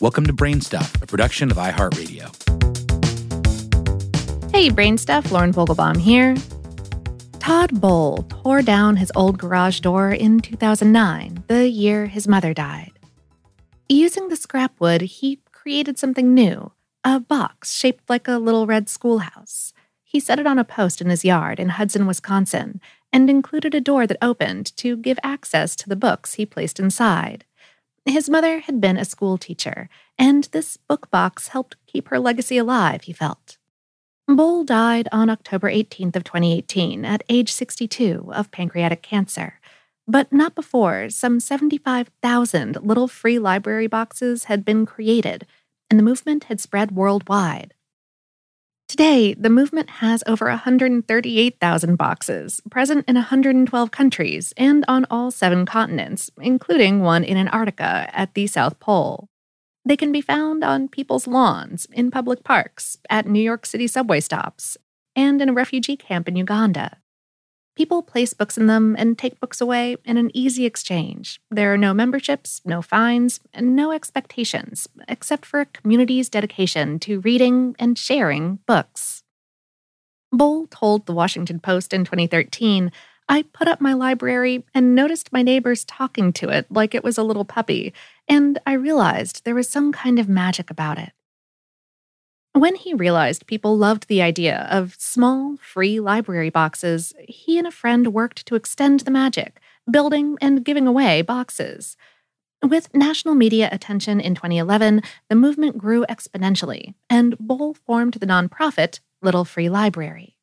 Welcome to Brainstuff, a production of iHeartRadio. Hey, Brainstuff, Lauren Vogelbaum here. Todd Bol tore down his old garage door in 2009, the year his mother died. Using the scrap wood, he created something new a box shaped like a little red schoolhouse. He set it on a post in his yard in Hudson, Wisconsin, and included a door that opened to give access to the books he placed inside. His mother had been a school teacher, and this book box helped keep her legacy alive, he felt. Bol died on October 18th of 2018 at age 62 of pancreatic cancer, but not before some 75,000 little free library boxes had been created and the movement had spread worldwide. Today, the movement has over 138,000 boxes, present in 112 countries and on all seven continents, including one in Antarctica at the South Pole. They can be found on people's lawns, in public parks, at New York City subway stops, and in a refugee camp in Uganda. People place books in them and take books away in an easy exchange. There are no memberships, no fines, and no expectations, except for a community's dedication to reading and sharing books. Bol told the Washington Post in 2013 I put up my library and noticed my neighbors talking to it like it was a little puppy, and I realized there was some kind of magic about it. When he realized people loved the idea of small, free library boxes, he and a friend worked to extend the magic, building and giving away boxes. With national media attention in 2011, the movement grew exponentially, and Bol formed the nonprofit Little Free Library.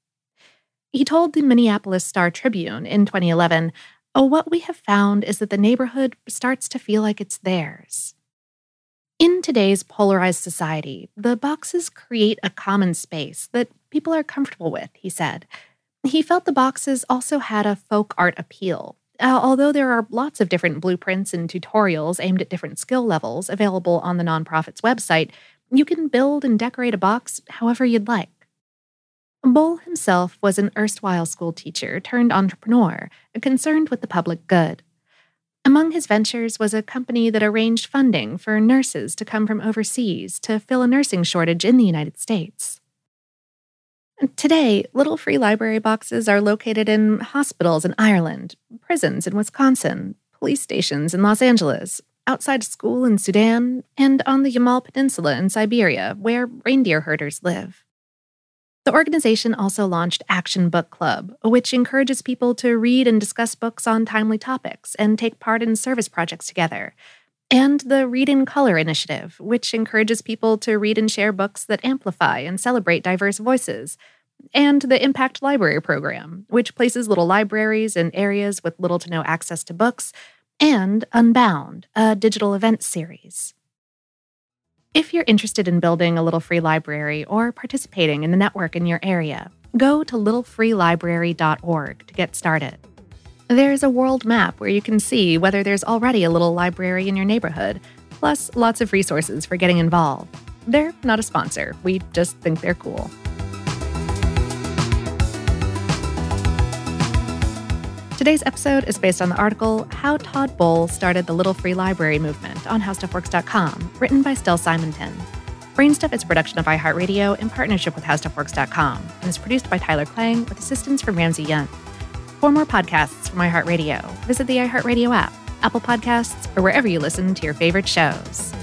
He told the Minneapolis Star Tribune in 2011 Oh, what we have found is that the neighborhood starts to feel like it's theirs. In today's polarized society, the boxes create a common space that people are comfortable with, he said. He felt the boxes also had a folk art appeal. Uh, although there are lots of different blueprints and tutorials aimed at different skill levels available on the nonprofit's website, you can build and decorate a box however you'd like. Bol himself was an erstwhile school teacher turned entrepreneur, concerned with the public good. Among his ventures was a company that arranged funding for nurses to come from overseas to fill a nursing shortage in the United States. Today, little free library boxes are located in hospitals in Ireland, prisons in Wisconsin, police stations in Los Angeles, outside school in Sudan, and on the Yamal Peninsula in Siberia, where reindeer herders live. The organization also launched Action Book Club, which encourages people to read and discuss books on timely topics and take part in service projects together. And the Read in Color initiative, which encourages people to read and share books that amplify and celebrate diverse voices. And the Impact Library program, which places little libraries in areas with little to no access to books. And Unbound, a digital event series. If you're interested in building a little free library or participating in the network in your area, go to littlefreelibrary.org to get started. There's a world map where you can see whether there's already a little library in your neighborhood, plus lots of resources for getting involved. They're not a sponsor, we just think they're cool. Today's episode is based on the article How Todd Bol Started the Little Free Library Movement on HowStuffWorks.com, written by Stell Simonton. Brainstuff is a production of iHeartRadio in partnership with HowStuffWorks.com and is produced by Tyler Klang with assistance from Ramsey Young. For more podcasts from iHeartRadio, visit the iHeartRadio app, Apple Podcasts, or wherever you listen to your favorite shows.